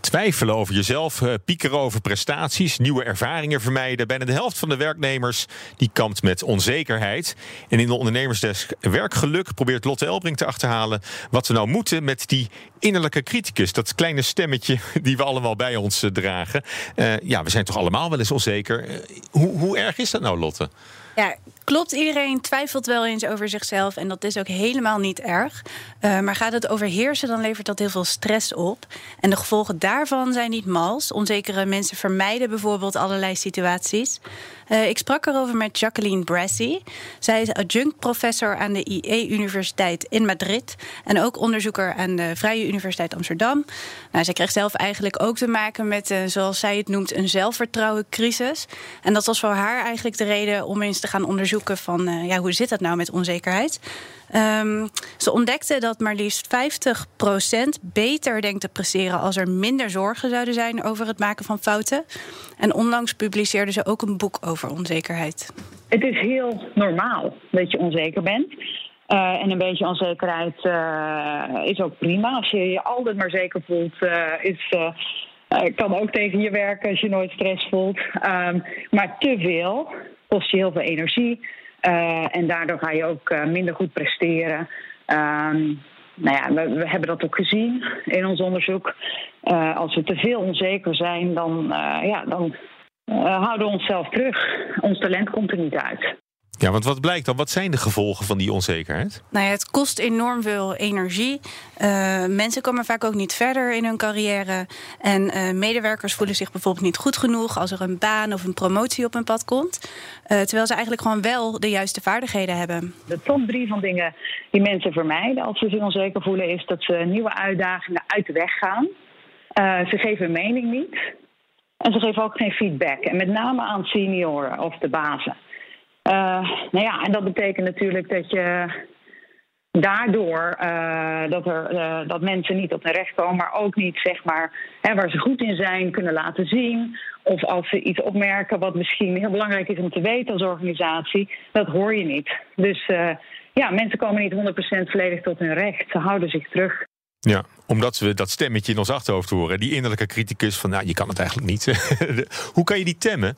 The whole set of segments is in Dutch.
Twijfelen over jezelf, eh, piekeren over prestaties, nieuwe ervaringen vermijden. Bijna de helft van de werknemers die kampt met onzekerheid. En in de ondernemersdesk Werkgeluk probeert Lotte Elbring te achterhalen wat we nou moeten met die innerlijke criticus. Dat kleine stemmetje die we allemaal bij ons eh, dragen. Uh, ja, we zijn toch allemaal wel eens onzeker. hoe, hoe erg is dat nou, Lotte? Ja, klopt. Iedereen twijfelt wel eens over zichzelf. En dat is ook helemaal niet erg. Uh, maar gaat het overheersen, dan levert dat heel veel stress op. En de gevolgen daarvan zijn niet mals. Onzekere mensen vermijden bijvoorbeeld allerlei situaties. Uh, ik sprak erover met Jacqueline Brassy. Zij is adjunct-professor aan de IE-universiteit in Madrid. En ook onderzoeker aan de Vrije Universiteit Amsterdam. Nou, zij kreeg zelf eigenlijk ook te maken met, uh, zoals zij het noemt, een zelfvertrouwencrisis. En dat was voor haar eigenlijk de reden om eens te gaan onderzoeken van uh, ja, hoe zit dat nou met onzekerheid. Um, ze ontdekte dat maar liefst 50% beter denkt te presteren als er minder zorgen zouden zijn over het maken van fouten. En onlangs publiceerde ze ook een boek over onzekerheid. Het is heel normaal dat je onzeker bent. Uh, en een beetje onzekerheid uh, is ook prima. Als je je altijd maar zeker voelt, is, kan ook tegen je werken als je nooit stress voelt. Um, maar te veel kost je heel veel energie. Uh, en daardoor ga je ook uh, minder goed presteren. Um, nou ja, we, hebben dat ook gezien in ons onderzoek. Uh, als we te veel onzeker zijn, dan, ja, dan houden we onszelf terug. Ons talent komt er niet uit. Ja, want wat blijkt dan? Wat zijn de gevolgen van die onzekerheid? Nou ja, het kost enorm veel energie. Uh, mensen komen vaak ook niet verder in hun carrière. En uh, medewerkers voelen zich bijvoorbeeld niet goed genoeg als er een baan of een promotie op hun pad komt. Uh, terwijl ze eigenlijk gewoon wel de juiste vaardigheden hebben. De top drie van dingen die mensen vermijden als ze zich onzeker voelen, is dat ze nieuwe uitdagingen uit de weg gaan. ze geven hun mening niet. En ze geven ook geen feedback. En met name aan senioren of de bazen. Uh, nou ja, en dat betekent natuurlijk dat je daardoor uh, dat, er, uh, dat mensen niet op hun recht komen, maar ook niet zeg maar hè, waar ze goed in zijn kunnen laten zien. Of als ze iets opmerken wat misschien heel belangrijk is om te weten als organisatie, dat hoor je niet. Dus ja, mensen komen niet 100% volledig tot hun recht. Ze houden zich terug. Ja, omdat we dat stemmetje in ons achterhoofd horen. Die innerlijke criticus van, nou, je kan het eigenlijk niet. Hoe kan je die temmen?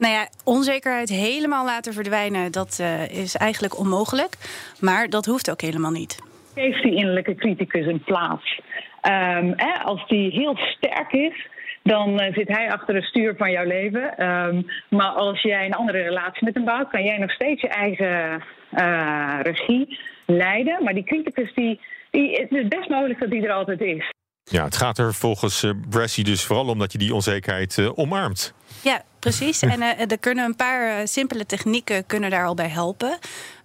Nou ja, onzekerheid helemaal laten verdwijnen, dat uh, is eigenlijk onmogelijk. Maar dat hoeft ook helemaal niet. Geef die innerlijke criticus een plaats. Um, hè, als die heel sterk is, dan uh, zit hij achter het stuur van jouw leven. Um, maar als jij een andere relatie met hem bouwt, kan jij nog steeds je eigen uh, regie leiden. Maar die criticus, die, die, het is best mogelijk dat die er altijd is. Ja, het gaat er volgens uh, Brassy dus vooral om dat je die onzekerheid uh, omarmt. Ja, precies. En uh, er kunnen een paar simpele technieken kunnen daar al bij helpen.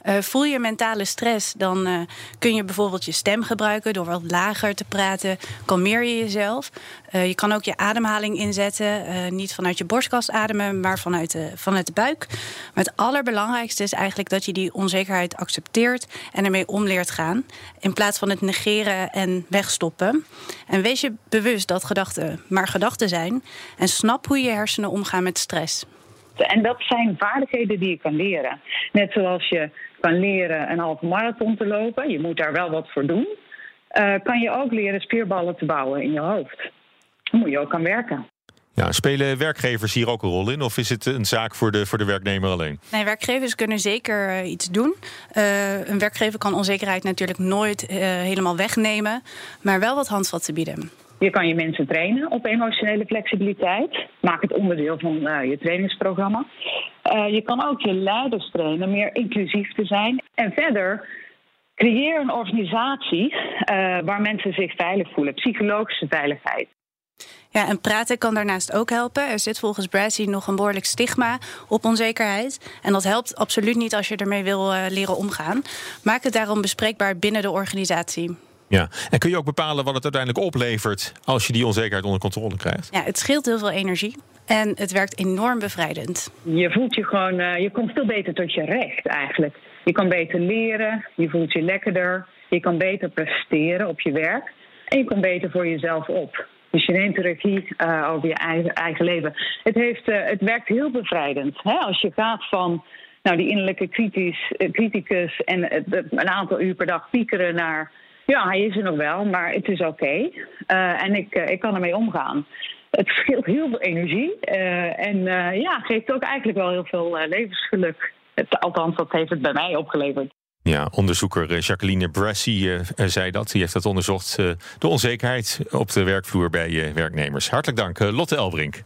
Uh, voel je mentale stress, dan uh, kun je bijvoorbeeld je stem gebruiken door wat lager te praten. Kalmeer je jezelf. Uh, je kan ook je ademhaling inzetten. niet vanuit je borstkas ademen, maar vanuit de, vanuit de buik. Maar het allerbelangrijkste is eigenlijk dat je die onzekerheid accepteert en ermee om leert gaan. In plaats van het negeren en wegstoppen. En wees je bewust dat gedachten maar gedachten zijn. En snap hoe je hersenen omgaan met stress. En dat zijn vaardigheden die je kan leren. Net zoals je kan leren een halve marathon te lopen, je moet daar wel wat voor doen. Uh, kan je ook leren spierballen te bouwen in je hoofd. Dan moet je ook aan werken. Ja, spelen werkgevers hier ook een rol in? Of is het een zaak voor de, voor de werknemer alleen? Nee, werkgevers kunnen zeker uh, iets doen. Uh, een werkgever kan onzekerheid natuurlijk nooit helemaal wegnemen, maar wel wat handvatten bieden. Je kan je mensen trainen op emotionele flexibiliteit. Maak het onderdeel van uh, je trainingsprogramma. Uh, je kan ook je leiders trainen meer inclusief te zijn. En verder, creëer een organisatie uh, waar mensen zich veilig voelen. Psychologische veiligheid. Ja, en praten kan daarnaast ook helpen. Er zit volgens Brassy nog een behoorlijk stigma op onzekerheid. En dat helpt absoluut niet als je ermee wil leren omgaan. Maak het daarom bespreekbaar binnen de organisatie. Ja, en kun je ook bepalen wat het uiteindelijk oplevert als je die onzekerheid onder controle krijgt? Ja, het scheelt heel veel energie. En het werkt enorm bevrijdend. Je voelt je gewoon, uh, je komt veel beter tot je recht eigenlijk. Je kan beter leren, je voelt je lekkerder, je kan beter presteren op je werk en je komt beter voor jezelf op. Dus je neemt de regie uh, over je eigen, eigen, leven. Het, heeft, uh, het werkt heel bevrijdend. Hè? Als je gaat van nou, die innerlijke kritisch, criticus en een aantal uur per dag piekeren naar Ja, hij is er nog wel, maar het is oké. en ik, ik kan ermee omgaan. Het scheelt heel veel energie. en ja, geeft ook eigenlijk wel heel veel levensgeluk. Het, althans, dat heeft het bij mij opgeleverd. Ja, onderzoeker Jacqueline Brassi zei dat. Die heeft dat onderzocht. de onzekerheid op de werkvloer bij werknemers. Hartelijk dank, Lotte Elbrink.